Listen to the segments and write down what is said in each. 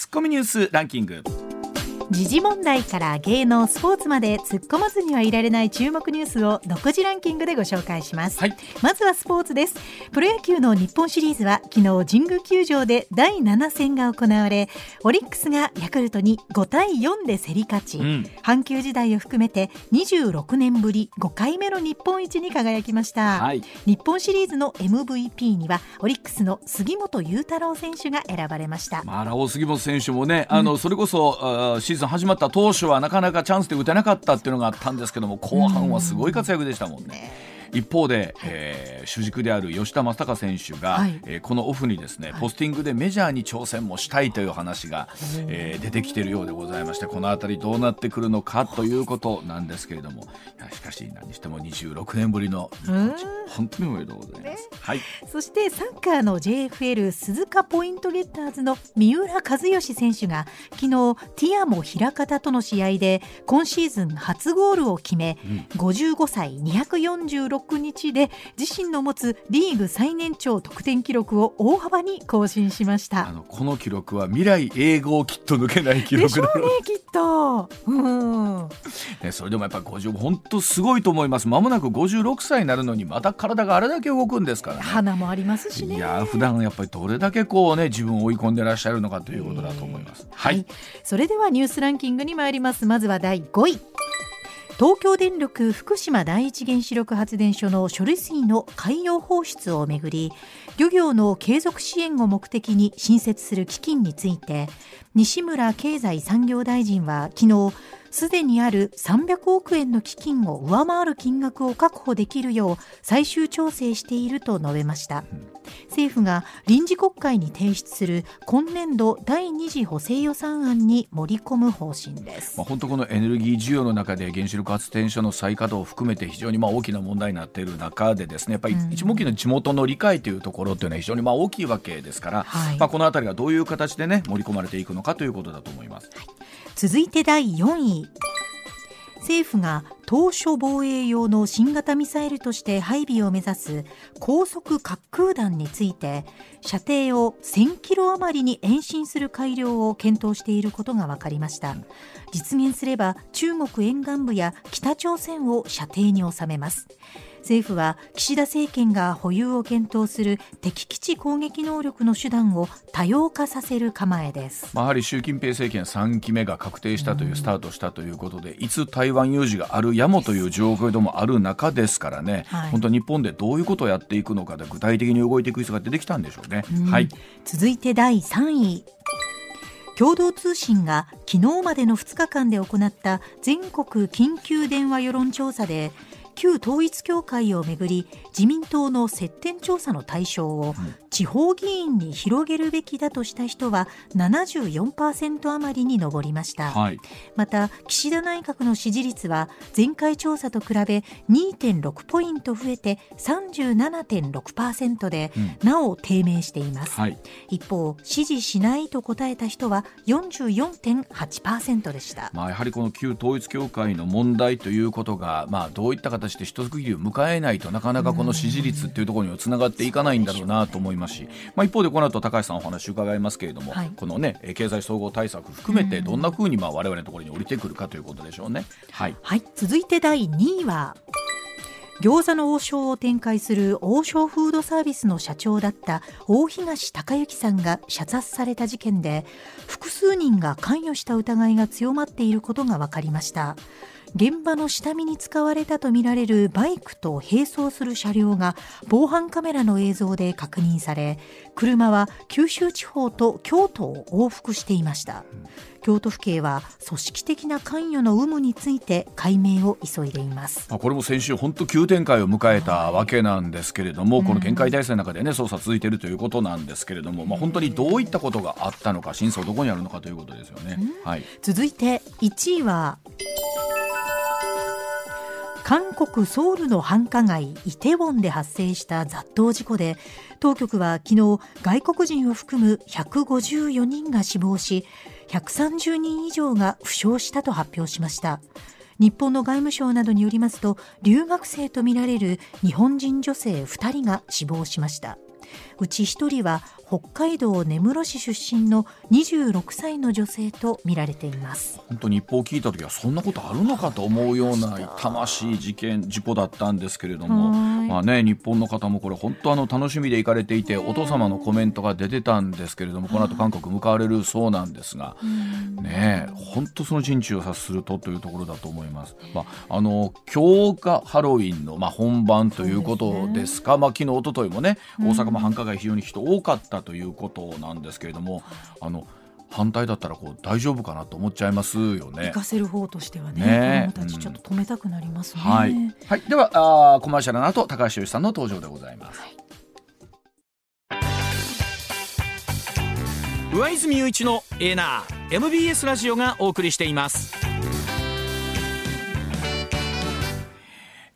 ツッコミニュースランキング。時事問題から芸能スポーツまで突っ込まずにはいられない注目ニュースを独自ランキングでご紹介します、はい。まずはスポーツです。プロ野球の日本シリーズは昨日神宮球場で第7戦が行われオリックスがヤクルトに5対4で競り勝ち、ん。阪急時代を含めて26年ぶり5回目の日本一に輝きました、はい。日本シリーズの MVP にはオリックスの杉本裕太郎選手が選ばれました。まあ、ラオ杉本選手もね、あのそれこそあーシーズン始まった当初はなかなかチャンスで打てなかったっていうのがあったんですけども後半はすごい活躍でしたもんね。一方で、えー主軸である吉田正尚選手が、はい。えーこのオフにですね、ポスティングでメジャーに挑戦もしたいという話が、えー出てきているようでございましてこの辺りどうなってくるのかということなんですけれどもしかし何にしても26年ぶりの日本当におめでとうございます。はい。そしてサッカーの JFL 鈴鹿ポイントゲッターズの三浦知良選手が昨日ティアモ枚方との試合で今シーズン初ゴールを決め、55歳246日で自身の持つリーグ最年長得点記録を大幅に更新しましあた。のこの記録は未来英語をきっと抜けない記でしょうねきっと。うんね、それでもやっぱり50本当すごいと思いますまもなく56歳になるのにまた体があれだけ動くんですからね花もありますしね。いやー普段やっぱりどれだけこうね自分を追い込んでらっしゃるのかということだと思います。はい、それではニュースランキングに参りますまずは第5位東京電力福島第一原子力発電所の処理水の海洋放出をめぐり漁業の継続支援を目的に新設する基金について西村経済産業大臣は昨日すでにある300億円の基金を上回る金額を確保できるよう最終調整していると述べました。政府が臨時国会に提出する今年度第2次補正予算案に盛り込む方針です。まあ、本当このエネルギー需要の中で原子力発電所の再稼働を含めて非常にまあ大きな問題になっている中でですねやっぱり一目の地元の理解というところというのは非常にまあ大きいわけですから、はい。まあ、この辺りがどういう形でね盛り込まれていくのかということだと思います。続いて第4位政府が当初防衛用の新型ミサイルとして配備を目指す高速滑空弾について射程を1000キロ余りに延伸する改良を検討していることが分かりました。実現すれば中国沿岸部や北朝鮮を射程に収めます。政府は岸田政権が保有を検討する敵基地攻撃能力の手段を多様化させる構えです。まあ、やはり習近平政権3期目が確定したというスタートしたということで、いつ台湾有事があるやもという状況でもある中ですからね、はい。本当日本でどういうことをやっていくのかで具体的に動いていく必要が出てきたんでしょうね。はい。続いて第3位。共同通信が昨日までの2日間で行った全国緊急電話世論調査で旧統一教会をめぐり自民党の接点調査の対象を地方議員に広げるべきだとした人は74%余りに上りました、はい。また岸田内閣の支持率は前回調査と比べ2.6ポイント増えて37.6%で、なお低迷しています、はい。一方支持しないと答えた人は44.8%でした。まあ、やはりこの旧統一教会の問題ということが、まあ、どういった形で一区切りを迎えないとなかなかこの支持率っていうところにはつながっていかないんだろうなと思いますし、まあ、一方でこの後高橋さんお話伺いますけれども、はい。このねえー経済総合対策含めてどんなふうにまあ我々のところに降りてくるかということでしょうね。はい。はい。続いて第2位は餃子の王将を展開する王将フードサービスの社長だった大東隆之さんが射殺された事件で複数人が関与した疑いが強まっていることが分かりました現場の下見に使われたとみられるバイクと並走する車両が防犯カメラの映像で確認され車は九州地方と京都を往復していました。京都府警は組織的な関与の有無について解明を急いでいます。これも先週本当急展開を迎えたわけなんですけれども、この見解体制の中でね捜査続いているということなんですけれども、まあ、本当にどういったことがあったのか真相どこにあるのかということですよね、はい、続いて1位は韓国ソウルの繁華街イテウォンで発生した雑踏事故で当局は昨日外国人を含む154人が死亡し130人以上が負傷したと発表しました。日本の外務省などによりますと留学生とみられる日本人女性2人が死亡しました。うち1人は北海道根室市出身の26歳の女性と見られています。本当に一報を聞いた時はそんなことあるのかと思うような痛ましい事件事故だったんですけれども。まあね日本の方もこれ本当あの楽しみで行かれていてお父様のコメントが出てたんですけれどもこの後韓国向かわれるそうなんですがね本当その陣地を察するとというところだと思います。まああの今日がハロウィンのまあ本番ということですか。すね、まあ昨日一昨日もね大阪も繁華街非常に人多かったということなんですけれども、あの反対だったらこう大丈夫かなと思っちゃいますよね。行かせる方としてはね、ね子供たちちょっと止めたくなりますね。うん、はい、はい、ではあコマーシャルの後高橋由さんの登場でございます。はい上泉雄一のエーナー MBS ラジオがお送りしています。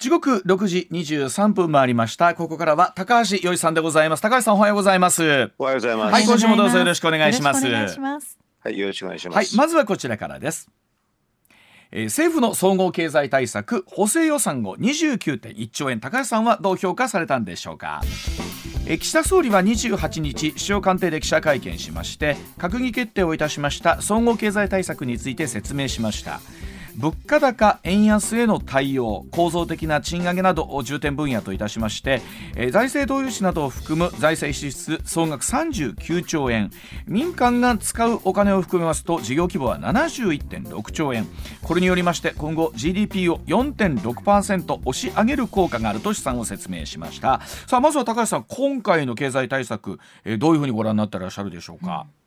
時刻六時二十三分回りました。ここからは高橋よいさんでございます。高橋さんおはようございます。おはようございます。はい今週もどうぞよろしくお願いします。はいよろしくお願いします。はいまずはこちらからです。えー、政府の総合経済対策補正予算後29.1兆円。高橋さんはどう評価されたんでしょうか。え岸田総理は28日首相官邸で記者会見しまして閣議決定をいたしました総合経済対策について説明しました物価高円安への対応構造的な賃上げなどを重点分野といたしまして、えー、財政投融資などを含む財政支出総額39兆円。民間が使うお金を含めますと事業規模は71.6兆円。これによりまして今後 GDP を4.6%押し上げる効果があると試算を説明しました。さあまずは高橋さん今回の経済対策、えー、どういうふうにご覧になってらっしゃるでしょうか、うん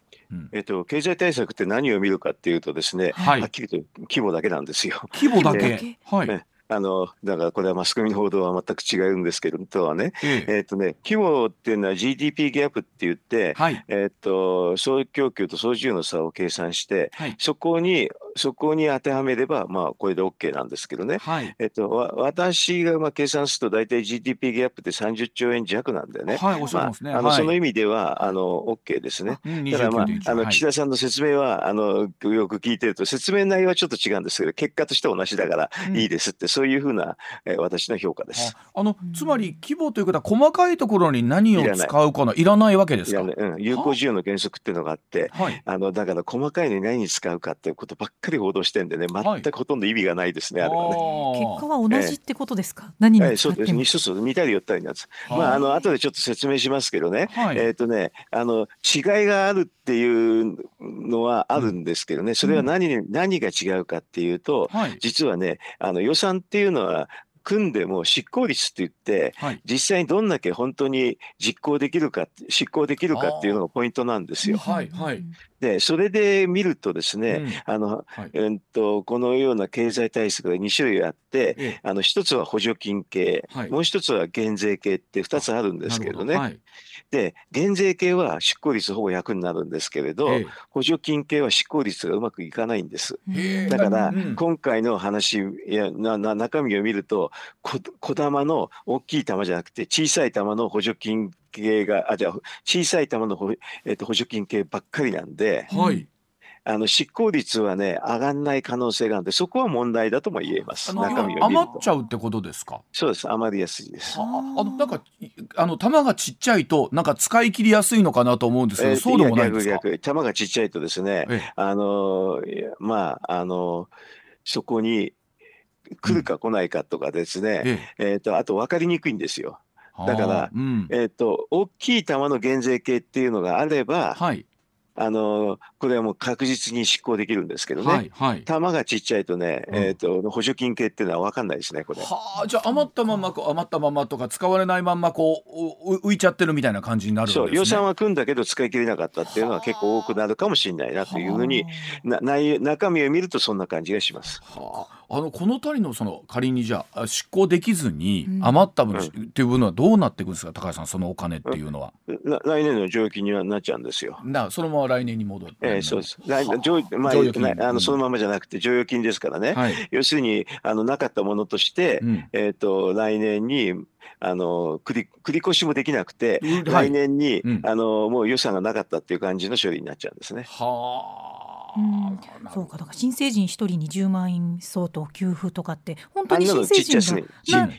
えっと、経済対策って何を見るかっていうとですね、はい、はっきりと規模だけなんですよ。規模だけ、はい、ねあの、だからこれはマスコミの報道は全く違うんですけど、とはね、ええ。えー、とね、規模っていうのは GDP ギャップって言って、はい、えっ、と、総供給と総需要の差を計算して、はい、そこにそこに当てはめれば、まあ、これで OK なんですけどね。はい、えっと、私がまあ計算すると、大体 GDP ギャップって30兆円弱なんでね。はい、おっしゃいますね。まあ、あの、その意味では、あの、OK ですね。ただまあ、あの、岸田さんの説明は、あの、よく聞いてると、説明内容はちょっと違うんですけど、結果として同じだからいいですって、うん、そういうふうな、えー、私の評価です。あの、つまり、規模ということは、細かいところに何を使うかの、いらないわけですか？うん、有効需要の原則っていうのがあって、はい、あの、だから細かいのに何に使うかっていうことばっかり報道してんでね、全くほとんど意味がないですね、はい、あれはね。結果は同じってことですか、えー、何にえー、そうです。一つ似たり寄ったりなんです。まあ、あの、後でちょっと説明しますけどね、はい、えっ、ー、とね、あの、違いがあるっていうのはあるんですけどね、それは何に、何が違うかっていうと、はい、実はね、あの予算っていうのは組んでも執行率って言って、はい、実際にどんだけ本当に実行できるか執行できるかっていうのがポイントなんですよ。はいはい、でそれで見るとですね、うん、あの、はい、えっとこのような経済対策が2種類あって、ええ、あの一つは補助金系、はい、もう一つは減税系って2つあるんですけどね。どで減税系は執行率ほぼ100になるんですけれど、補助金系は執行率がうまくいかないんです。だから、うん、今回の話やなな中身を見ると小玉の大きい玉じゃなくて小さい玉の補助金系があじゃあ小さい玉の補,、えー、と補助金系ばっかりなんで。はいあの執行率はね上がらない可能性があるんでそこは問題だとも言えます。中身を余っちゃうってことですか？そうです。余りやすいです。あのなんかあの玉がちっちゃいとなんか使い切りやすいのかなと思うんですけど、えー、そうでもないですか？逆逆玉がちっちゃいとですね、ええ、あのまああのそこに来るか来ないかとかですね、うん、ええー、とあと分かりにくいんですよ。だから、うん、えっ、ー、と大きい球の減税系っていうのがあれば、はい、あのこれはもう確実に執行できるんですけどね、はいはい、玉がちっちゃいとね、うん、えーと、補助金系っていうのは分かんないですねこれ。はあじゃあ余ったまま余ったままとか使われないままこう浮いちゃってるみたいな感じになるんですね。そう予算は組んだけど使い切れなかったっていうのは結構多くなるかもしれないなというふうにな内中身を見るとそんな感じがします。はあ。あのこの谷のその仮にじゃあ執行できずに余った分っていう分はどうなっていくんですか、高橋さんそのお金っていうのは。来年の上金にはなっちゃうんですよ。だそのまま来年に戻って。えー、そうです。まああのそのままじゃなくて剰余金ですからね。はい、要するにあのなかったものとして、うん、えっ、ー、と来年にあの繰り繰り越しもできなくて、はい、来年に、うん、あのもう予算がなかったっていう感じの処理になっちゃうんですね。はあ。そうか。だから新成人一人に10万円相当給付とかって本当に新成人が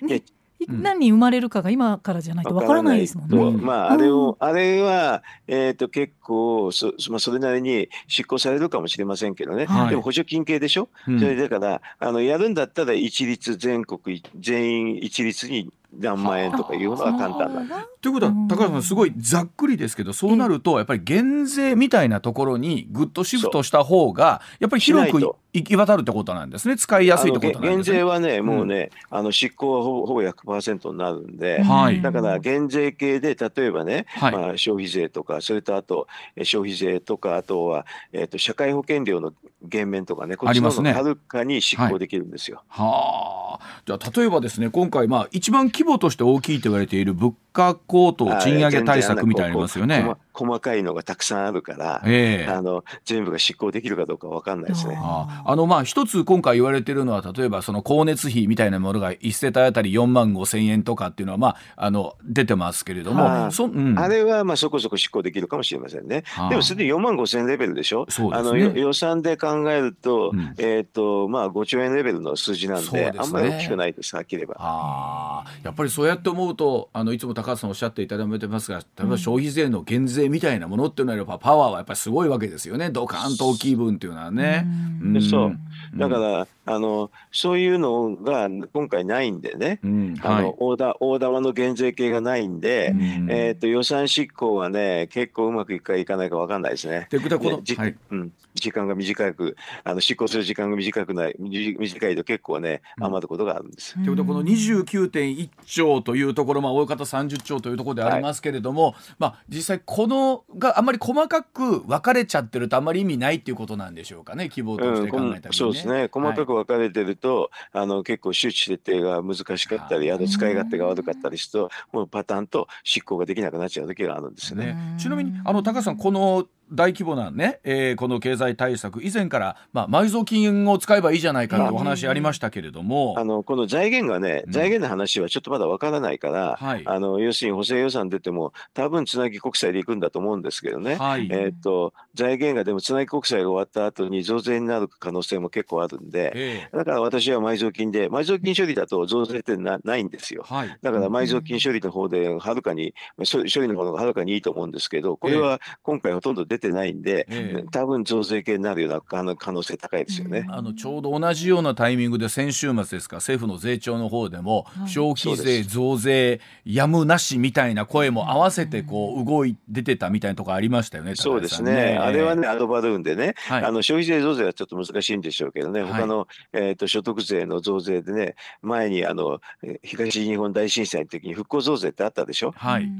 何人生まれるかが今からじゃないとわからないですもんね。まああれを、あれはえっ、ー、と結構そまあそれなりに執行されるかもしれませんけどね。はい、でも補助金系でしょ？うん、それだからあのやるんだったら一律全国全員一律に何万円とかいうのは簡単な。んということは高橋さんすごいざっくりですけどそうなるとやっぱり減税みたいなところにぐっとシフトした方がやっぱり広く行き渡るってことなんですね。使いやすいってことなんですね。減税はねもうね、うん、あの執行はほぼほぼ100%になるんで、はい、だから減税系で例えばね、はい、まあ、消費税とかそれとあと消費税とかあとは、えーと、社会保険料の減免とかねこっちの方がはるかに執行できるんですよ。はい、はあ。じゃあ例えばですね今回まあ一番規模として大きいと言われている物価高騰賃上げ対策みたいなりますよね。細かいのがたくさんあるから、えー、あの全部が執行できるかどうかわかんないですね。ああのまあ一つ今回言われているのは例えばその光熱費みたいなものが一世帯あたり4万5千円とかっていうのはまああの出てますけれども、ああうん、あれはまあそこそこ執行できるかもしれませんね。でもすでに4万5千円レベルでしょ？そうですね、あの予算で考えると、うん、えっ、ー、とまあ5兆円レベルの数字なんで、ね、あんまり大きくないですはっきり言えば。あやっぱりそうやって思うとあのいつも高橋さんおっしゃっていただいてますが例えば消費税の減税みたいなものっていうのはやっぱパワーはやっぱりすごいわけですよね。ドカンと大きい分っていうのはね。うん、そう。だから、あのそういうのが今回ないんでね、うん。はい、あの大だ大玉の減税系がないんで、うん、えーと、予算執行はね結構うまくいくかいかないか分かんないですね。でこの、はい、うん、時間が短くあの執行する時間が短くない短いと結構ね余ることがあるんです。と、うん、いうことはこの29.1兆というところ、まあ、大方30兆というところでありますけれども、はい、まあ、実際このがあんまり細かく分かれちゃってるとあんまり意味ないっていうことなんでしょうかね希望として考えたら、ね。うん、そうですね。細かく分かれてると、はい、あの結構周知設定が難しかったりあと使い勝手が悪かったりするともうパターンと執行ができなくなっちゃう時があるんですよね。ちなみにあの高橋さんこの大規模なね、えー、この経済対策以前から、まあ、埋蔵金を使えばいいじゃないかとお話ありましたけれども、あのこの財源がね、財源の話はちょっとまだわからないから、うん、あの要するに補正予算出ても多分つなぎ国債でいくんだと思うんですけどね、はい、えーと、財源がでもつなぎ国債が終わった後に増税になる可能性も結構あるんで、えー、だから私は埋蔵金で埋蔵金処理だと増税ってなないんですよ、はい、だから埋蔵金処理の方ではるかに処理の方がはるかにいいと思うんですけどこれは今回ほとんど出てないんで、えー多分増税系になるような可能性高いですよね、あのちょうど同じようなタイミングで先週末ですか？政府の税調の方でも、消費税増税やむなしみたいな声も合わせてこう動い出てたみたいなところありましたよね。そうですね。あれはねアドバルーンでね、はい、あの消費税増税はちょっと難しいんでしょうけどね、他の、えっ、ー、と所得税の増税でね前にあの東日本大震災の時に復興増税ってあったでしょ？はい。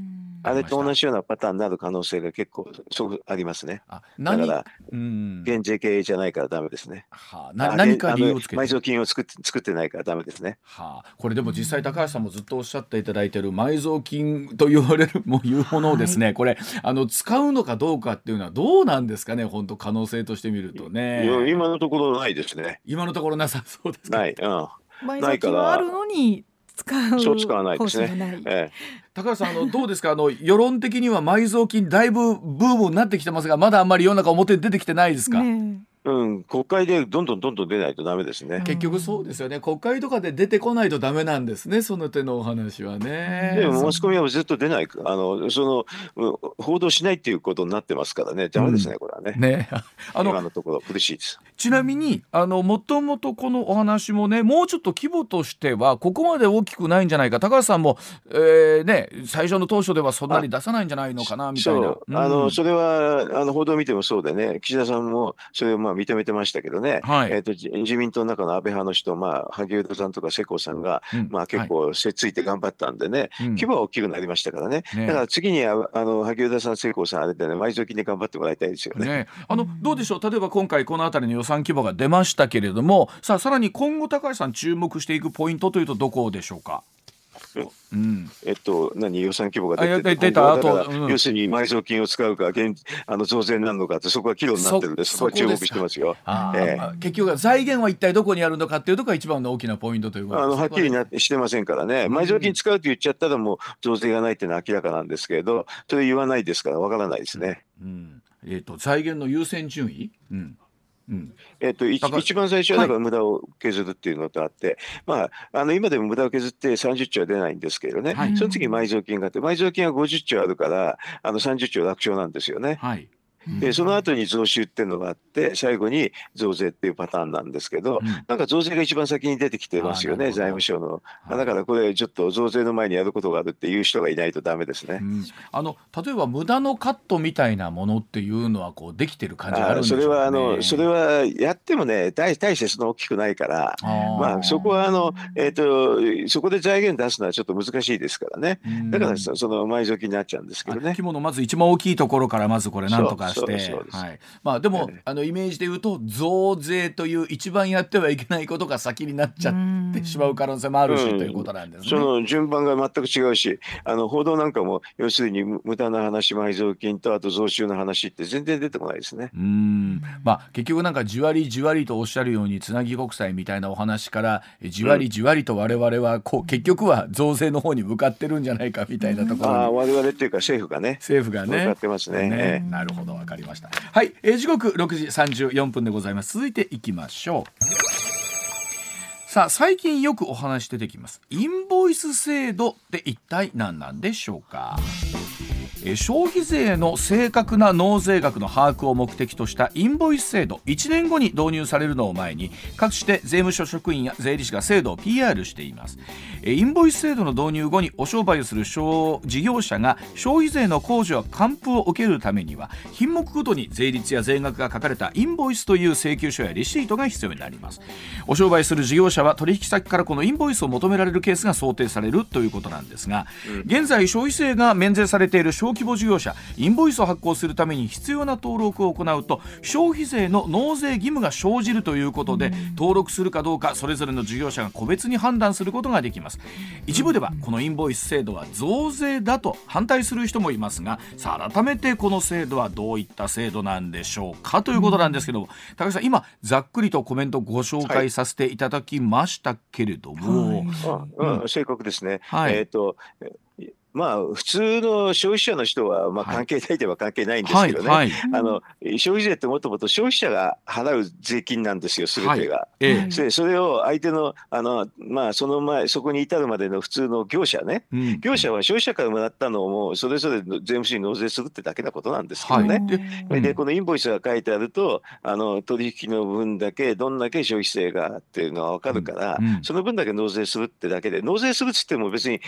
あれと同じようなパターンになる可能性が結構そうありますね。あだから、うん、減税系じゃないからダメですね。はあ、な何か理由をつけて？埋蔵金を作って作ってないからダメですね。はあ、これでも実際高橋さんもずっとおっしゃっていただいている埋蔵金と言われるもういうものをですね、はい、これあの使うのかどうかっていうのはどうなんですかね？本当可能性として見るとね。今のところないですね。今のところなさそうですない。うん。埋蔵金はあるのに使う使わないですね。ええ、高橋さんあのどうですか？あの世論的には埋蔵金だいぶブームになってきてますがまだあんまり世の中表に出てきてないですか？ねうん、国会でどんどんどんどん出ないとダメですね。結局そうですよね。国会とかで出てこないとダメなんですね。その手のお話はね。でもマスコミはずっと出ない、あのその報道しないっていうことになってますからね。ダメですね、うん、これはね。ね、あの今のところ苦しいです。ちなみにあのもともとこのお話もね、もうちょっと規模としてはここまで大きくないんじゃないか。高橋さんも、えー、ね最初の当初ではそんなに出さないんじゃないのかなみたいな。あのそれはあの報道を見てもそうでね、岸田さんもそれをまあ認めてましたけどね、はい、えーと、自民党の中の安倍派の人、まあ、萩生田さんとか世耕さんが、うん、まあ、結構せっついて頑張ったんでね、はい、規模は大きくなりましたからね、ね。だから次にあの萩生田さん、世耕さん、あれでね、埋蔵金で頑張ってもらいたいですよね。ね。あのどうでしょう、例えば今回、この辺りの予算規模が出ましたけれども、さあ、さらに今後、高橋さん、注目していくポイントというと、どこでしょうか？う。ん、えっと、何？予算規模が出て出た後、うん、要するに埋蔵金を使うか現あの増税になるのかってそこは議論になってるんですそこは注目してますよ、えー、結局財源は一体どこにあるのかっていうところが一番の大きなポイントということあのはっきりなしてませんからね。埋蔵金使うと言っちゃったらもう増税がないっていうのは明らかなんですけれどそれ言わないですからわからないですね、うん。えーと、財源の優先順位、うんうん、えっと、一番最初はだから無駄を削るっていうのとあって、はい、まあ、あの今でも無駄を削って30兆は出ないんですけれどね、はい、その次埋蔵金があって埋蔵金は50兆あるからあの30兆楽勝なんですよね。はいでその後に増収っていうのがあって最後に増税っていうパターンなんですけど、うん、なんか増税が一番先に出てきてますよね財務省の、はい、だからこれちょっと増税の前にやることがあるっていう人がいないとダメですね、うん、あの例えば無駄のカットみたいなものっていうのはこうできてる感じがあるんですか、ね、それはあのそれはやってもね大大してその大きくないからまあそこはあの、えーと、そこで財源出すのはちょっと難しいですからね、だからその埋蔵金になっちゃうんですけどね。規模のまず一番大きいところからまずこれなんとかして。はい。まあ、でも、あのイメージで言うと増税という一番やってはいけないことが先になっちゃってしまう可能性もあるし、ということなんですね。その順番が全く違うしあの報道なんかも要するに無駄な話埋蔵金とあと増収の話って全然出てこないですね。うん。まあ、結局なんかじわりじわりとおっしゃるようにつなぎ国債みたいなお話からじわりじわりと我々はこう結局は増税の方に向かってるんじゃないかみたいなところあ我々っていうか政府がね政府がね。向かってますね。ね。なるほど分かりました。はい、えー、時刻6時34分でございます。続いていきましょう。さあ最近よくお話出てきます。インボイス制度って一体何なんでしょうか？消費税の正確な納税額の把握を目的としたインボイス制度1年後に導入されるのを前に各地で税務署職員や税理士が制度を PR しています。インボイス制度の導入後にお商売をする事業者が消費税の控除や還付を受けるためには品目ごとに税率や税額が書かれたインボイスという請求書やレシートが必要になります。お商売する事業者は取引先からこのインボイスを求められるケースが想定されるということなんですが、現在消費税が免税されている小規模事業者インボイスを発行するために必要な登録を行うと消費税の納税義務が生じるということで登録するかどうかそれぞれの事業者が個別に判断することができます。一部ではこのインボイス制度は増税だと反対する人もいますがさあ改めてこの制度はどういった制度なんでしょうかということなんですけども、高橋さん今ざっくりとコメントご紹介させていただきましたけれども、はい。うん、正確ですね、はい、えっ、ー、とまあ、普通の消費者の人は、まあ、関係ないといえば関係ないんですけどね、はいはい、あの消費税ってもともと消費者が払う税金なんですよ、すべてが。はい、それを相手のあの、まあ、その前、そこに至るまでの普通の業者ね、うん、業者は消費者からもらったのをもうそれぞれ税務署に納税するってだけなことなんですけどね、はい、でこのインボイスが書いてあると、あの取引の分だけ、どんだけ消費税がっていうのが分かるから、うんうん、その分だけ納税するってだけで、納税するっつっても別に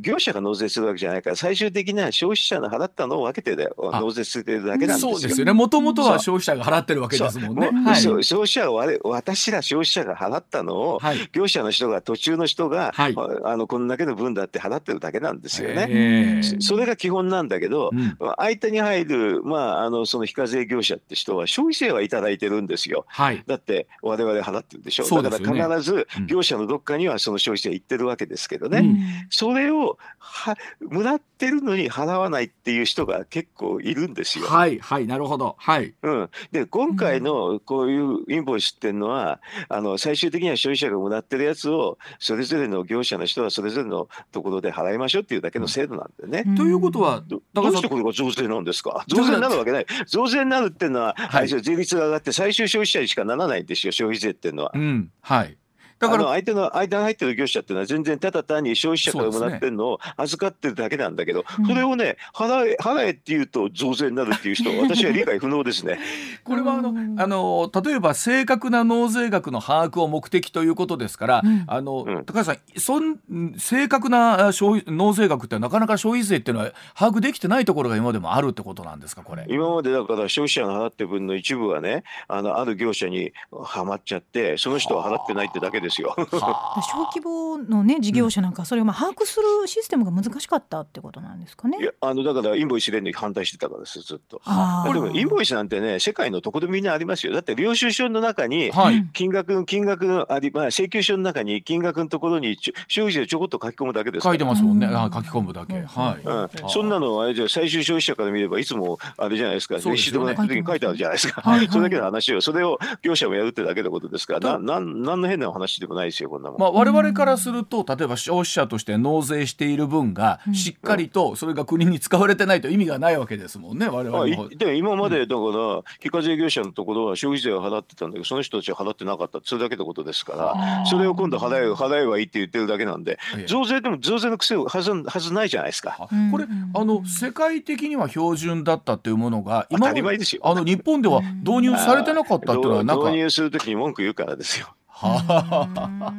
業者が納税するわけじゃないから、最終的には消費者の払ったのを分けて納税するだけなんですよ。そうですよね。もともとは消費者が払ってるわけですもんね。はい、消費者は私ら消費者が払ったのを、はい、業者の人が途中の人が、はい、あのこんだけの分だって払ってるだけなんですよね。それが基本なんだけど、うん、相手に入るまああのその非課税業者って人は消費税はいただいてるんですよ。はい、だって我々払ってるでしょ。うだから必ず業者のどっかにはその消費税行ってるわけですけどね。うん、それをは もらってるのに払わないっていう人が結構いるんですよ。はいはいなるほど。はい。うん、で今回のこういうインボイスっていうのは、あの最終的には消費者がもらってるやつをそれぞれの業者の人はそれぞれのところで払いましょうっていうだけの制度なんでね。ということはどどうしてこれが増税なんですか増税になるわけない増税になるっていうのは、はい、税率が上がって最終消費者にしかならないんですよ消費税っていうのは。うん、はいだから相手の間に入ってる業者っていうのは全然ただ単に消費者からもらってるのを預かってるだけなんだけどそ、ね,、れをね払え払えっていうと増税になるっていう人 私は理解不能ですね。これはあのあの例えば正確な納税額の把握を目的ということですから、うん、あの、うん、高橋さんそん正確な消費納税額ってなかなか消費税っていうのは把握できてないところが今でもあるってことなんですかこれ。今までだから消費者が払ってる分の一部はねあのある業者にはまっちゃってその人は払ってないってだけですよ。小規模のね事業者なんかそれをまあ把握するシステムが難しかったってことなんですかね。いやあのだからインボイス連に反対してたからですずっと。でもインボイスなんてね世界のどこでもみんなありますよ。だって領収書の中に金額、はい、金額のありまあ請求書の中に金額のところに消費税をちょこっと書き込むだけです書いてますもんね。あ書き込むだけ。はい。うん、そんなのあれじゃ最終消費者から見ればいつもあれじゃないですか。レシートが時に書いてあるじゃないですか。はい、それだけの話をそれを業者もやるってだけのことですから、ななんなんの変な話でもないですよこんなもん。まあ我々からすると例えば消費者として納税している分がしっかりとそれが国に使われてないと意味がないわけですもんね我々も。で今までだから非課税業者のところは消費税を払ってたんだけどその人たちは払ってなかった。それだけのことですからそれを今度払え払えばいいって言ってるだけなんで増税でも増税の癖はずはずないじゃないですか。これあの世界的には標準だったっていうものが今当たり前ですよ。あの日本では導入されてなかったっていうのはなんか。導入するときに文句言うからですよ。はあ、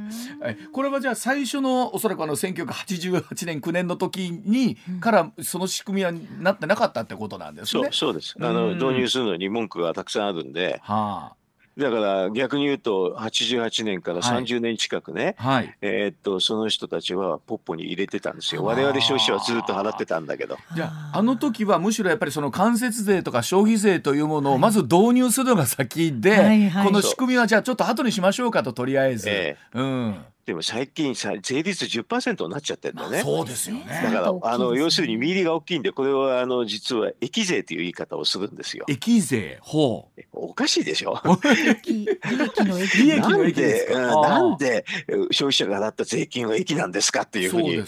これはじゃあ最初のおそらくあの1988年9年の時にからその仕組みはなってなかったってことなんですね。そうそうです。あの導入するのに文句がたくさんあるんで、はあ、だから逆に言うと88年から30年近くね、はい、えー、っとその人たちはポッポに入れてたんですよ。我々消費者はずっと払ってたんだけど。じゃああの時はむしろやっぱりその間接税とか消費税というものをまず導入するのが先で、はいはい、この仕組みはじゃあちょっと後にしましょうかととりあえず。えー、うんでも最近さ税率10%になっちゃってるんだね。そうですよね。だからあの要するに見入りが大きいんでこれはあの実は益税という言い方をするんですよ。益税ほう。おかしいでしょ？利益の益。利益の益ですなんで消費者が払った税金は益なんですかっていうふうに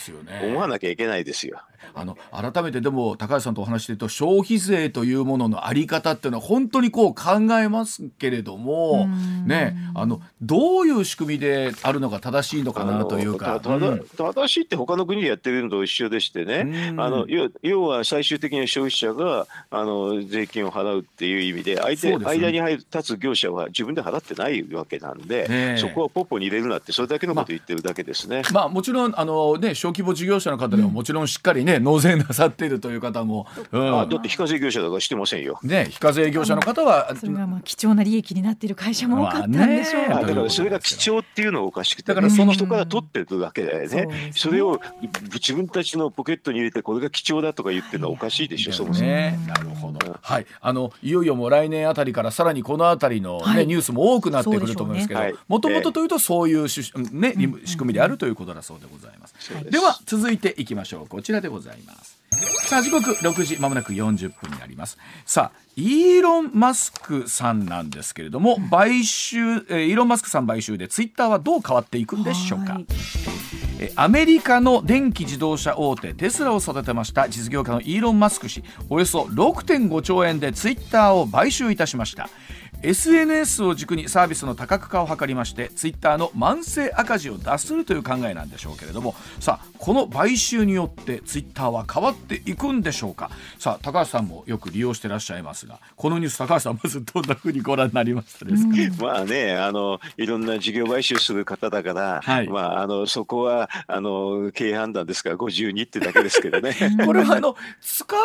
思わなきゃいけないですよ。あの改めてでも高橋さんとお話してると消費税というもののあり方っていうのは本当にこう考えますけれどもねあのどういう仕組みであるのが正しいのかなというか。正しいって他の国でやってるのと一緒でしてね。あの要は最終的に消費者があの税金を払うっていう意味で相手、ね、間に入る立つ業者は自分で払ってないわけなんで、ね、そこはポッポに入れるなってそれだけのこと言ってるだけですね。まあ、まあ、もちろんあの、ね、小規模事業者の方でももちろんしっかりね、納税なさっているという方も、うん、あだって非課税業者だからしてませんよ。ね非課税業者の方はそれがまあ貴重な利益になっている会社も多かったんでしょう、まあね、だからそれが貴重っていうのはおかしくて、だからその人から取ってるわけだよね。それを自分たちのポケットに入れてこれが貴重だとか言ってるのはおかしいでしょ、そもそも。なるほど、はい。あのいよいよもう来年あたりからさらにこのあたりのね、はい、ニュースも多くなってくると思いますけどもともとというとそういうし、ね、仕組みであるということだそうでございます。では続いていきましょう。こちらでございます。さあ時刻6時まもなく40分になります。さあイーロン・マスクさんなんですけれども買収、えー、イーロン・マスクさん買収でツイッターはどう変わっていくんでしょうか？アメリカの電気自動車大手テスラを育てました実業家のイーロン・マスク氏およそ6.5兆円でツイッターを買収いたしました SNS を軸にサービスの多角化を図りましてツイッターの慢性赤字を脱するという考えなんでしょうけれどもさあこの買収によってツイッターは変わっていくんでしょうか？さあ高橋さんもよく利用してらっしゃいますがこのニュース高橋さんまずどんなふうにご覧になりましたですか、まあねあのいろんな事業買収する方だから、はい、まああのそこはあの経営判断ですから52ってだけですけどね。これはあの使う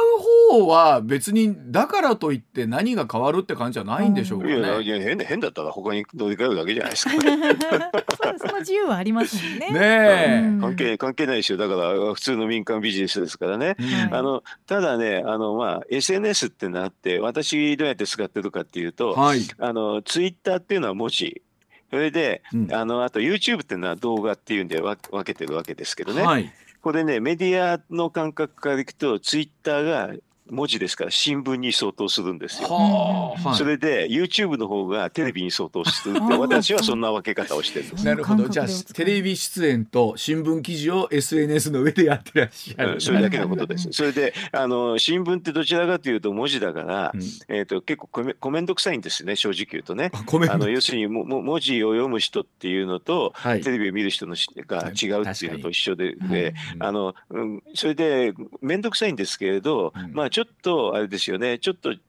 方は別にだからといって何が変わるって感じじゃないんでしょうかいやいや変変だったら他に乗り換えるだけじゃないですか。その自由はありますもんね。ね、うん、関係関係ないですよだから普通の民間ビジネスですからね。うん、あのただねあのまあ SNS ってなって私どうやって使ってるかっていうと、はい、あのツイッターっていうのは文字。それで、うん、あのあと YouTube っていうのは動画っていうんで分けてるわけですけどね、はい、これね、メディアの感覚からいくと、ツイッターが文字ですから新聞に相当するんですよ。それで YouTube の方がテレビに相当するって私はそんな分け方をしてるんです。なるほど。じゃあテレビ出演と新聞記事を SNS の上でやってらっしゃる。うん、それだけのことです。それであの新聞ってどちらかというと文字だから、うん、えっ、ー、と結構コメコメント臭いんですね正直言うとね。あの要するにもも文字を読む人っていうのと、はい、テレビを見る人のが違うっていうのと一緒で、で、あの、うん、それで面倒くさいんですけれど、まあちょっとあれですよね。ちょっと指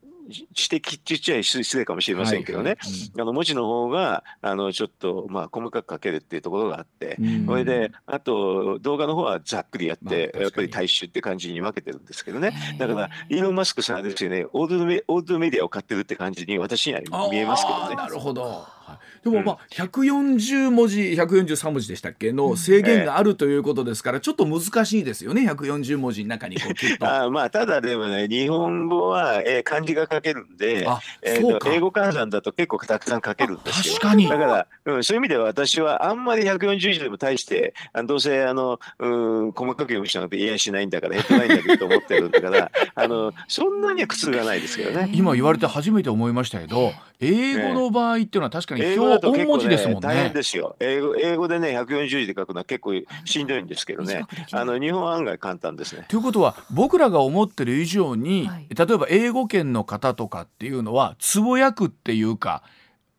摘って言っちゃ失礼かもしれませんけどね、はいはい。うん、あの文字の方があのちょっとまあ細かく書けるっていうところがあって、うん、それであと動画の方はざっくりやって、まあ、やっぱり大衆って感じに分けてるんですけどね。だからイーロン・マスクさんですよねオールドメオールドメディアを買ってるって感じに私には見えますけどね。なるほどでもまあ140文字143文字でしたっけ？の制限があるということですからちょっと難しいですよね140文字の中にこう と。あまあただでもね日本語は、えー、漢字が書けるんで、えーと、英語換算だと結構たくさん書けるんですよ。確かに。だから、うん、そういう意味では私はあんまり140字でも対してあどうせあの、うん、細かく読む人なんて言いやしないんだからヘッドラインだけと思ってるんだから あのそんなには苦痛がないですけどね。今言われて初めて思いましたけど英語の場合っていうのは確かに表だと結構、ね、大変ですよ英語。英語でね、140字で書くのは結構しんどいんですけどね、あの日本は案外簡単ですね。ということは、僕らが思ってる以上に、はい、例えば英語圏の方とかっていうのは、つぼやくっていうか、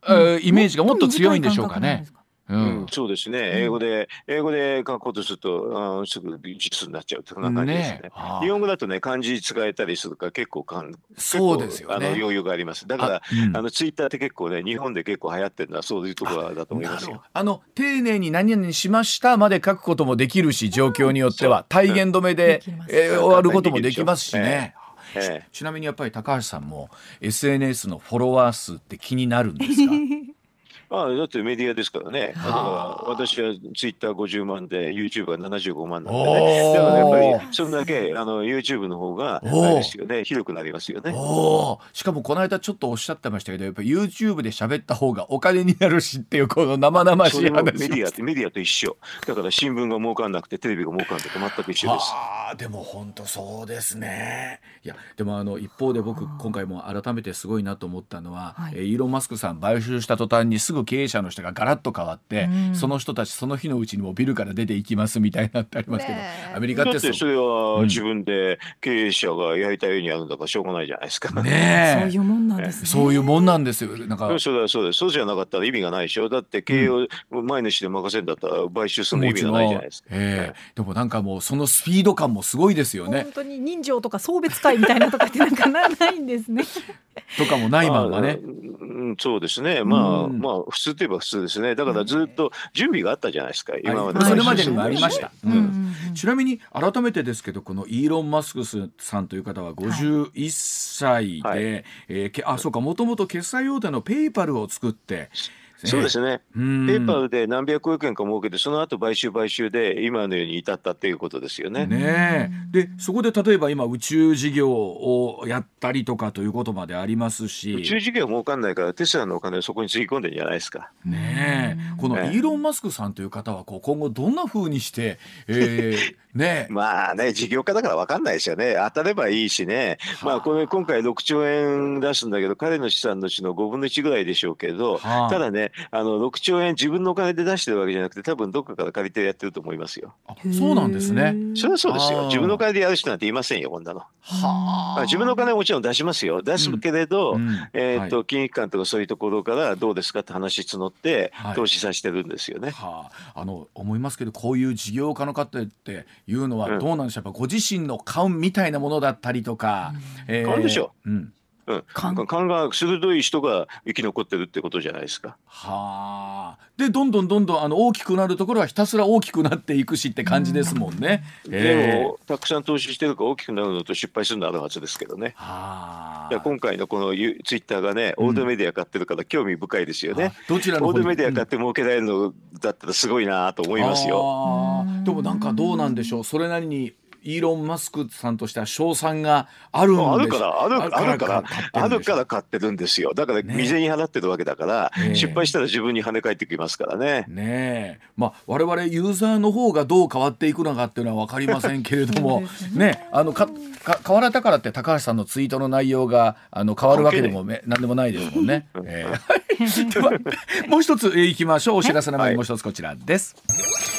うん、イメージがもっと強いんでしょうかね。うん、そうですね。英語で、英語で書こうとすると、あすぐ実になっちゃうそんな感じですね。ね日本語だとね、漢字使えたりするから結構かん、そうですよ、ね、あの余裕があります。だから、あうん、あのツイッターって結構ね、日本で結構流行ってるのはそういうところだと思いますよ。あの丁寧に何々しましたまで書くこともできるし、状況によっては体言止めで、うん、えー、終わることもできますしね。ええ、ちなみにやっぱり高橋さんも SNS のフォロワー数って気になるんですか ああだってメディアですからね。だから私はツイッター50万で YouTube が75万なんでね。だからやっぱりそんだけあの YouTube の方がですよね広くなりますよね。しかもこの間ちょっとおっしゃってましたけどやっぱ YouTube で喋った方がお金になるしっていうこの生々しい話。メディアってメディアと一緒。だから新聞が儲かんなくてテレビが儲かんなくて全く一緒です。ああでも本当そうですね。いやでもあの一方で僕今回も改めてすごいなと思ったのは、はい、イーロンマスクさん買収した途端にすぐぐ経営者の人がガラッと変わって、うん、その人たちその日のうちにもビルから出ていきますみたいなってありますけど、アメリカってそれは自分で経営者がやりたいようにやるんだからしょうがないじゃないですか。ねそういうもんなんです、ね、そういうもんなんですよ。なんかそうだそうです。そうじゃなかったら意味がないでしょ。だって経営を前の人で任せるんだったら買収するの意味がないじゃないですか。えー、でもなんかもうそのスピード感もすごいですよね。本当に人情とか送別会みたいなとかってなんかないんですね。とかもないままね。うん、そうですね。まあ、うん、まあ普通といえば普通ですね。だからずっと準備があったじゃないですか。今まで。それまでにもありました。うん、ちなみに改めてですけど、このイーロン・マスクさんという方は51歳で、はい、えー、あ、そうか、もともと決済大手のペイパルを作って。そうですね、ペーパーで何百億円か儲けて、その後買収、買収で、今のように至ったっていうことですよね。ねで、そこで例えば今、宇宙事業をやったりとかということまでありますし、宇宙事業儲かんないから、テスラのお金をそこにつぎ込んでるんじゃないですか。ねこのイーロン・マスクさんという方はこう、今後、どんなふうにして、えー ね、まあね、事業家だから分かんないですよね、当たればいいしね、まあ、これ今回6兆円出すんだけど、彼の資産のうちの5分の1ぐらいでしょうけど、はあ、ただね、あの6兆円、自分のお金で出してるわけじゃなくて、多分どっかから借りてやってると思いますよ。そうなんですね。それはそうですよ、自分のお金でやる人なんていませんよ、こんなの。はあ、自分のお金はもちろん出しますよ、出すけれど、うん。うん、えーと、はい、金融機関とかそういうところからどうですかって話募って、投資させてるんですよね。はあ、あの思いますけど、こういう事業家の方っていうのは、どうなんでしょう、やっぱご自身の勘みたいなものだったりとか。うんえー、勘でしょう。うんうん、勘が鋭い人が生き残ってるってことじゃないですか。はあ。でどんどんどんどんあの大きくなるところはひたすら大きくなっていくしって感じですもんね。んでもたくさん投資してるから大きくなるのと失敗するのあるはずですけどね。はあ。今回のこのツイッターがね、オールドメディア買ってるから興味深いですよね。どちらのオールドメディア買って儲けられるのだったらすごいなと思いますよ。でもなんかどうなんでしょう。それなりにイーロン・マスクさんとしては賞賛があるんであるからあるあるからあるから買ってるんですよ。だから未然に払ってるわけだから、ね、失敗したら自分に跳ね返ってきますからね。ねまあ我々ユーザーの方がどう変わっていくのかっていうのは分かりませんけれども。ね。あのかか変わられたからって高橋さんのツイートの内容があの変わるわけでもめ何でもないですもんね。えー、ではもう一ついきましょう。お知らせの前にもう一つこちらです。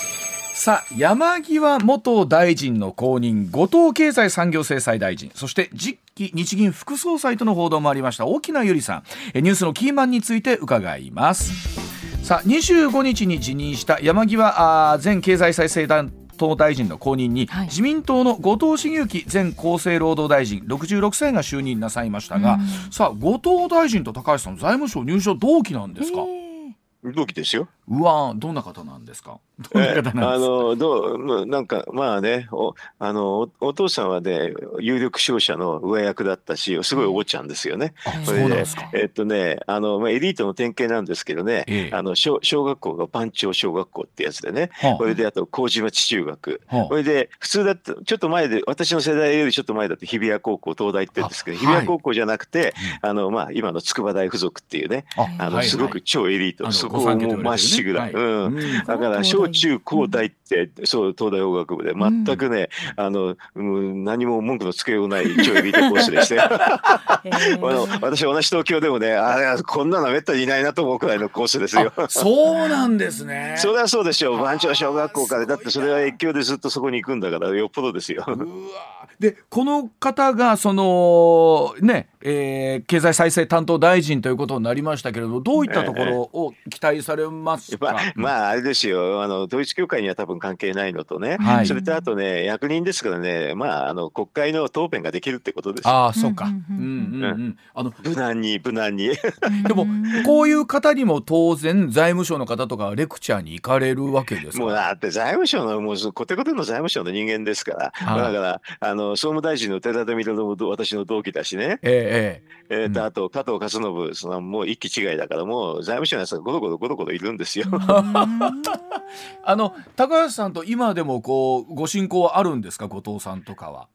さあ山際元大臣の後任後藤経済産業制裁大臣そして次期日銀副総裁との報道もありました沖縄由里さん。ニュースのキーマンについて伺います。さあ25日に辞任した山際前経済再生担当大臣の後任に、はい、自民党の後藤茂之前厚生労働大臣66歳が就任なさいましたが、さあ後藤大臣と高橋さん財務省入省同期なんですか？同期ですよ。うわどんな方なんですか？どんな方なんですか？あのどうなんかまあねおあのお父さんはね有力商社の上役だったしすごいお坊ちゃんですよね。それでえっとねあのまあエリートの典型なんですけどね、ええ、あの小小学校が番長小学校ってやつでね、はあ、それであと麹町中学、はあ、それで普通だとちょっと前で私の世代よりちょっと前だと日比谷高校東大って言うんですけど日比谷高校じゃなくて、あのまあ今の筑波大附属っていうねあのすごく超エリート、そこもまっしぐら、うん、だから小中高大ってそう東大法学部で全くね、あの、何も文句のつけようない超エリートコースでしてあの私同じ東京でもねあれこんなのめったにいないなと思うくらいのコースですよ。そうなんですね。それはそうでしょう番長小学校からだってそれは越境でずっとそこに行くんだからよっぽどですよ。でこの方がそのね、えー、経済再生担当大臣ということになりましたけれどどういったところを期待されますか、えー、まあ、まあ、あれですよ。あの統一教会には多分関係ないのとね、はい、それとあとね役人ですからね。まああの国会の答弁ができるってことですああそうか、うんうんうん、あの無難に無難に。でもこういう方にも当然財務省の方とかレクチャーに行かれるわけですもうだって財務省のもうコテコテの財務省の人間ですから、はい、だからあの総務大臣の寺田稔も私の同期だしね、えええ。ー、とあと加藤勝信そのもう一気違いだからもう財務省のやつがゴロゴロゴロゴロいるんですよ。あの高橋さんと今でもこうご親交はあるんですか？後藤さんとかは。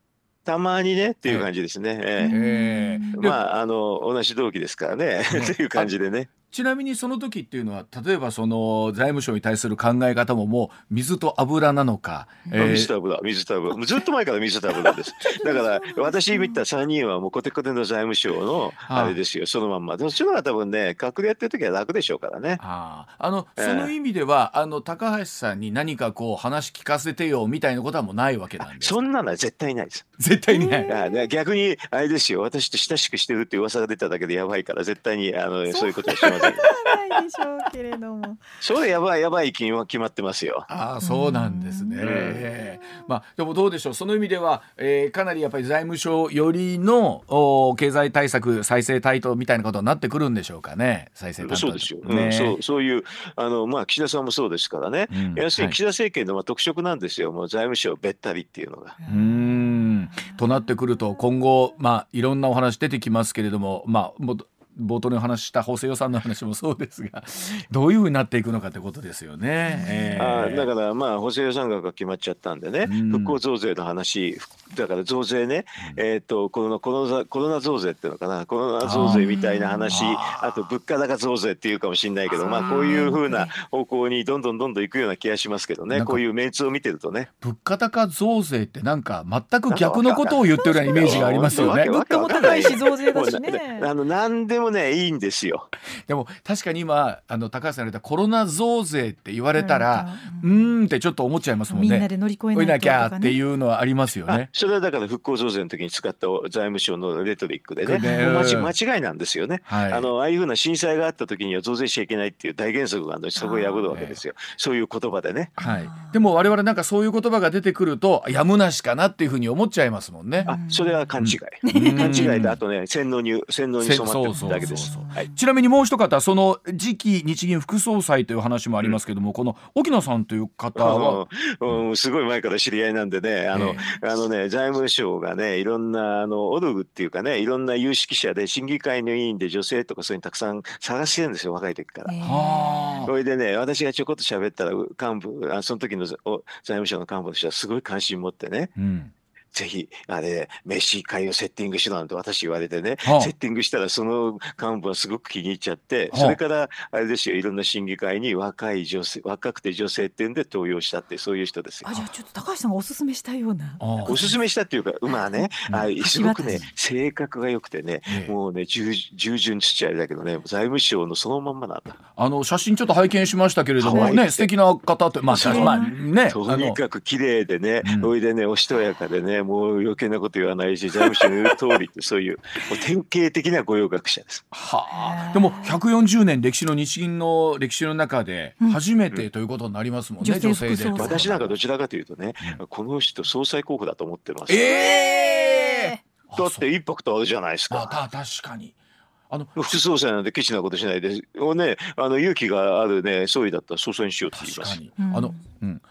たまにねっていう感じですね。えー、まああの同じ同期ですからね。っていう感じでね。ちなみにその時っていうのは例えばその財務省に対する考え方ももう水と油なのか、えー、水と油水と油。ずっと前から水と油です。だから私見た3人はもうコテコテの財務省のあれですよ、そのまんま。そっちの方が多分ね閣僚やってる時は楽でしょうからね。ああの、えー、その意味ではあの高橋さんに何かこう話聞かせてよみたいなことはもうないわけなんですそんなのは絶対ないです。絶対にない。逆にあれですよ。私と親しくしてるって噂が出ただけでやばいから絶対にあのそういうことはしませんでしょうけれども。それやばいやばい金は決まってますよ。ああそうなんですね。えー、まあでもどうでしょう。その意味では、えー、かなりやっぱり財務省よりのお経済対策再生対等みたいなことになってくるんでしょうかね。再生そうですよ、ね、うん、そうそういうあのまあ岸田さんもそうですからね、うん、要するに岸田政権のまあ特色なんですよ、もう財務省べったりっていうのが。うん。となってくると今後まあいろんなお話出てきますけれどもまあも冒頭にお話した補正予算の話もそうですが どういうふうになっていくのかってことですよね。えー、あだからまあ補正予算額が決まっちゃったんでね、うん、復興増税の話だから増税ね、うん、えっ、ー、とこのコロナコロナ増税っていうのかな。コロナ増税みたいな話あと物価高増税っていうかもしれないけどまあこういうふうな方向にどんどんどんどんいくような気がしますけどね。こういうメンツを見てるとね。物価高増税ってなんか全く逆のことを言ってるようなイメージがありますよね。物価も高いし増税だしね。あの何でもねいいんですよ。でも確かに今あの高橋さんが言ったコロナ増税って言われたら、うん、んってちょっと思っちゃいますもんね。みんなで乗り越えなきゃっていうのはありますよね。それはだから復興増税の時に使った財務省のレトリックでね、間違いなんですよね。はい、あのああいうふうな震災があった時には増税しちゃいけないっていう大原則があるのそこを破るわけですよ。そういう言葉でね。はい。でも我々なんかそういう言葉が出てくるとやむなしかなっていうふうに思っちゃいますもんね。あ、それは勘違い。勘違いであとね洗脳に洗脳に染まってだけです。はい、ちなみにもう一方その次期日銀副総裁という話もありますけども、うん、この沖野さんという方は、うん、すごい前から知り合いなんでねあの、えー、あのね財務省がねいろんなあのオルグっていうかねいろんな有識者で審議会の委員で女性とかそういうのたくさん探してるんですよ若い時から。えー、それでね私がちょこっと喋ったら幹部あその時の財務省の幹部の人はすごい関心持ってね、うんぜひ、あれ、飯会をセッティングしろなんて私言われてね、はあ、セッティングしたらその幹部はすごく気に入っちゃって、はあ、それからあれですよ、いろんな審議会に若い女性、若くて女性っていうんで登用したって、そういう人ですよ。あ、じゃあちょっと高橋さんがおすすめしたような。おすすめしたっていうか、まあね、あすごくね、性格が良くてね、もうね、従順しちゃいだけどね、財務省のそのまんまなんだ。あの、写真ちょっと拝見しましたけれども、ね、素敵な方と、まあ、まあ、ね。とにかく綺麗でね、おいでね、おしとやかでね、もう余計なこと言わないし財務省の言う通りってそういうもう典型的な御用学者です。はあ、でも140年歴史の日銀の歴史の中で初めてということになりますもんね、うん、女性で。私なんかどちらかというとね、うん、この人総裁候補だと思ってます。えー、だってインパクトあるじゃないですか。あ確かに。あの副総裁なんてケチなことしないで、ね、あの勇気があるね総理だったら総裁にしようって言います。あの、うん、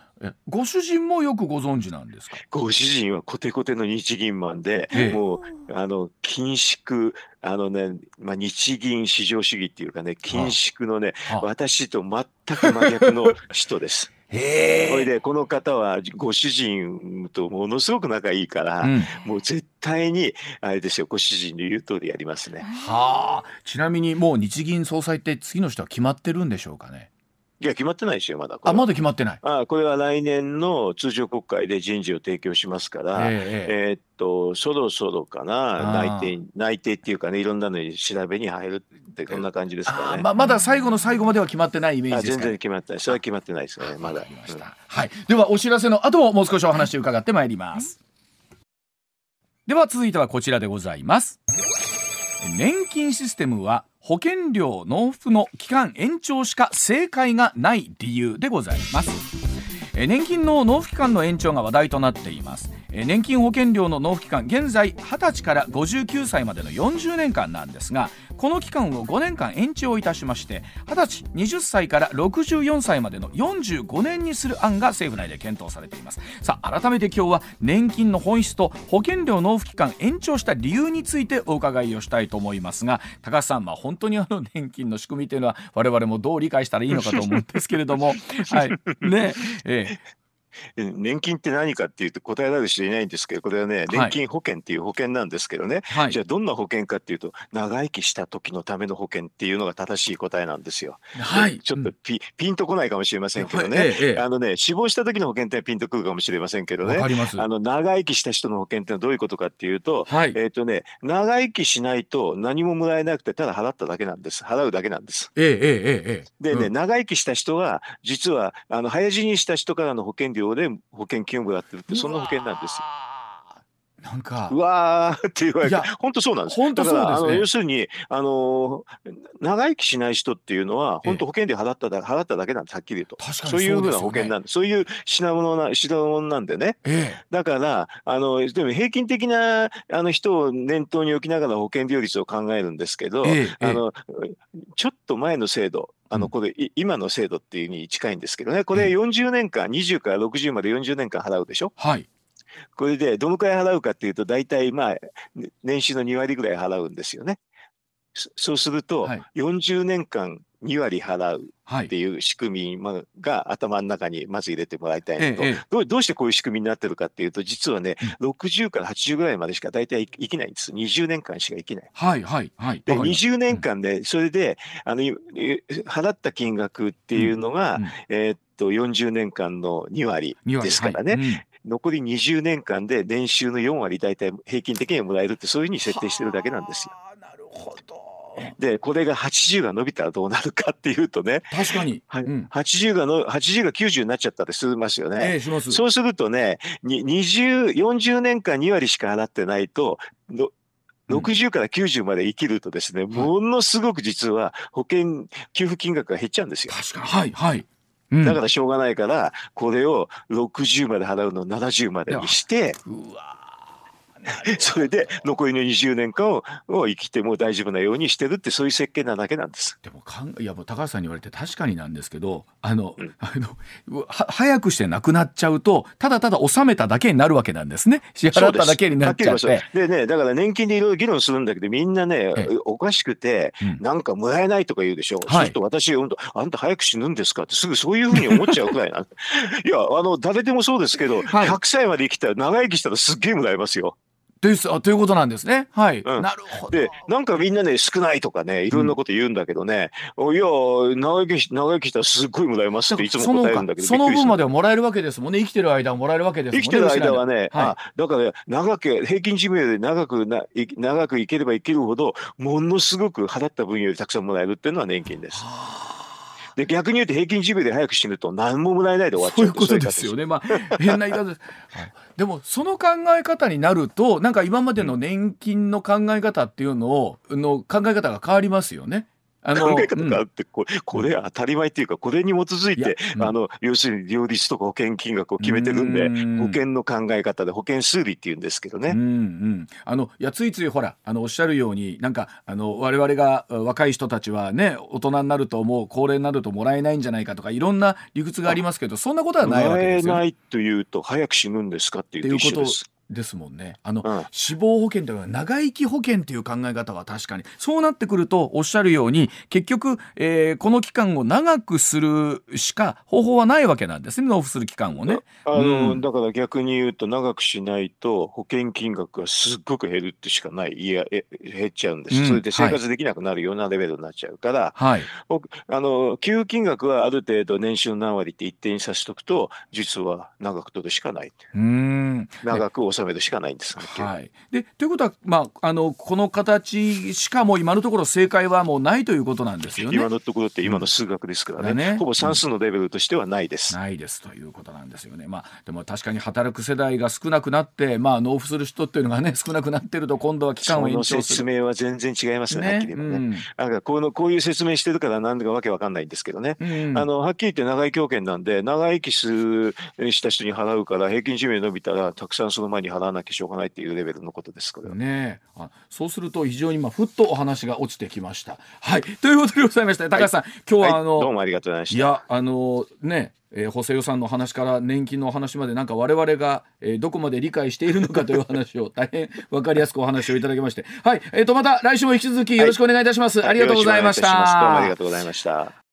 ご主人もよくご存知なんですか？ご主人はコテコテの日銀マンで、ええ、もうあの緊縮あのね、まあ、日銀市場主義っていうかね緊縮のね私と全く真逆の人です。へそれでこの方はご主人とものすごく仲いいから、うん、もう絶対にあれですよご主人の言う通りやりますね。はあ。ちなみにもう日銀総裁って次の人は決まってるんでしょうかね？いや、決まってないですよ、まだ。あ、まだ決まってない。あこれは来年の通常国会で人事を提供しますから、えー、えー、っと、そろそろかな、内定、内定っていうかね、いろんなのに調べに入るって、こんな感じですかね。ままだ最後の最後までは決まってないイメージですか、全然決まってない。それは決まってないですね、まだ。うん、はい。では、お知らせの後もう少しお話を伺ってまいります。では、続いてはこちらでございます。年金システムは保険料納付の期間延長しか正解がない理由でございます。年金の納付期間の延長が話題となっています。年金保険料の納付期間現在20歳から59歳までの40年間なんですがこの期間を5年間延長いたしまして20歳20歳から64歳までの45年にする案が政府内で検討されています。さあ改めて今日は年金の本質と保険料納付期間延長した理由についてお伺いをしたいと思いますが高橋さんは本当にあの年金の仕組みというのは我々もどう理解したらいいのかと思うんですけれども はい。ねええ 年金って何かっていうと答えられる人いないんですけどこれはね年金保険っていう保険なんですけどね、はい、じゃあどんな保険かっていうと長生きした時のための保険っていうのが正しい答えなんですよ。はい、ちょっとピ,、ピンとこないかもしれませんけどね、はい。ええ、あのね死亡した時の保険ってピンとくるかもしれませんけどね。あの長生きした人の保険ってのはどういうことかっていうと、はい、えっ、ー、とね長生きしないと何ももらえなくてただ払っただけなんです。払うだけなんです。えええええ。でね、うん、長生きした人は実はあの早死にした人からの保険料で保険金をもらってるってそんな保険なんですよ。なんかうわーって言われて本当そうなんです本当そうです、ね、あの要するにあの長生きしない人っていうのは本当保険料払っただ払っただけなんですはっきり言うと。そういうふうな保険なんでそういう品物な品物なんでね、ええ、だからあのでも平均的なあの人を念頭に置きながら保険料率を考えるんですけど、え、あのちょっと前の制度あのこれ、今の制度っていうに近いんですけどね。これ40年間20から60まで40年間払うでしょ？はい。これでどのくらい払うかっていうと大体まあ年収の2割ぐらい払うんですよね。そうすると40年間2割払うっていう仕組みが頭の中にまず入れてもらいたいのと、ええ、どうどうしてこういう仕組みになってるかっていうと実はね、うん、60から80ぐらいまでしか大体生きないんです。20年間しか生きない。はいはいはい、で20年間でそれであの払った金額っていうのが、うんうん、えー、っと40年間の2割ですからね。はい。残り20年間で年収の4割大体平均的にはもらえるってそういうふうに設定してるだけなんですよ。なるほど。でこれが80が伸びたらどうなるかっていうとね。確かに、はい、うん、80がの80が90になっちゃったりしますよね、えー、そうするとね2040年間2割しか払ってないと60から90まで生きるとですね、うん、ものすごく実は保険給付金額が減っちゃうんですよ。確かにはいはい。だからしょうがないからこれを60まで払うのを70までにして それで残りの20年間をを生きても大丈夫なようにしてるってそういう設計なだけなんです。でもかんいやもう高橋さんに言われて確かになんですけどあの、うん。あのは早くしてなくなっちゃうとただただ納めただけになるわけなんですね。支払っただけになっちゃって。でね、だから年金でいろいろ議論するんだけど、みんなねええ、おかしくて、うん。なんかもらえないとか言うでしょ？はい。そうすると私、本当あんた早く死ぬんですか？ってすぐそういうふうに思っちゃうくらいな。ん いや、あの、誰でもそうですけど、はい。100歳まで生きたら、長生きしたらすっげえもらえますよ。です。あということなんですね。はい、うん。なるほど。で、なんかみんなね、少ないとかね、いろんなこと言うんだけどね、いや、長生きし、長生きしたらすっごいもらえますっていつも答えるんだけど、その分までははもらえるわけですもんね。生きてる間はもらえるわけですもんね生きてる間はね、はい。あだから長く平均寿命で長くない長く生きれば生きるほどものすごく払った分よりたくさんもらえるっていうのは年金です。で逆に言うと平均寿命で早く死ぬと何ももらえないで終わっちゃうそういうことですよね。まあ変な言い方です。はいでもその考え方になるとなんか今までの年金の考え方っていうのをの考え方が変わりますよね。あ考え方うんがあってこれこれ当たり前っていうかこれに基づいてうんあの要するに両立とか保険金額を決めてるんでうん保険の考え方で保険数理っていうんですけどね。うんうん、あのいやついついほらあのおっしゃるようになんかあの我々があ若い人たちはね大人になるともう高齢になるともらえないんじゃないかとかいろんな理屈がありますけどそんなことはないわもらえけですよ、ね。ないというと早く死ぬんですかっていうと一緒です。ですもんね。あの、うん。死亡保険というか長生き保険っていう考え方は確かにそうなってくるとおっしゃるように結局、えーこの期間を長くするしか方法はないわけなんですね。納付する期間をね。あの、うん。だから逆に言うと長くしないと保険金額がすっごく減るってしかない。いやえ減っちゃうんです、うん。それで生活できなくなるようなレベルになっちゃうから、はい、ほあの給付金額はある程度年収の何割って一定にさせておくと実は長く取るしかないう。ーん。長くめるしかないんです、はい、でということは、まあ、あのこの形しかもう今のところ正解はもうないということなんですよね。今のところって今の数学ですからね,、うんねほぼ算数のレベルとしてはないです。ないですということなんですよね。まあでも確かに働く世代が少なくなって、まあ納付する人っていうのがね少なくなってると今度は期間を延長する。説明は全然違いますね、はっきり言ね。うんなんかこのこういう説明してるからなんだかわけわかんないんですけどね。うんあのはっきり言って長生き保険なんで長生きするした人に払うから平均寿命伸びたらたくさんその前に払わなきゃしょうがないっていうレベルのことですこれは。ねえ。あそうすると非常にまあふっとお話が落ちてきました。はい。ということでございまして高橋さん、今日はあの、どうもありがとうございました。いやあのねえー補正予算の話から年金の話までなんか我々が、えーどこまで理解しているのかという話を大変わかりやすくお話をいただきまして。はい。えっ、とまた来週も引き続きよろしくお願いいたします、ありがとうございました。どうもありがとうございました。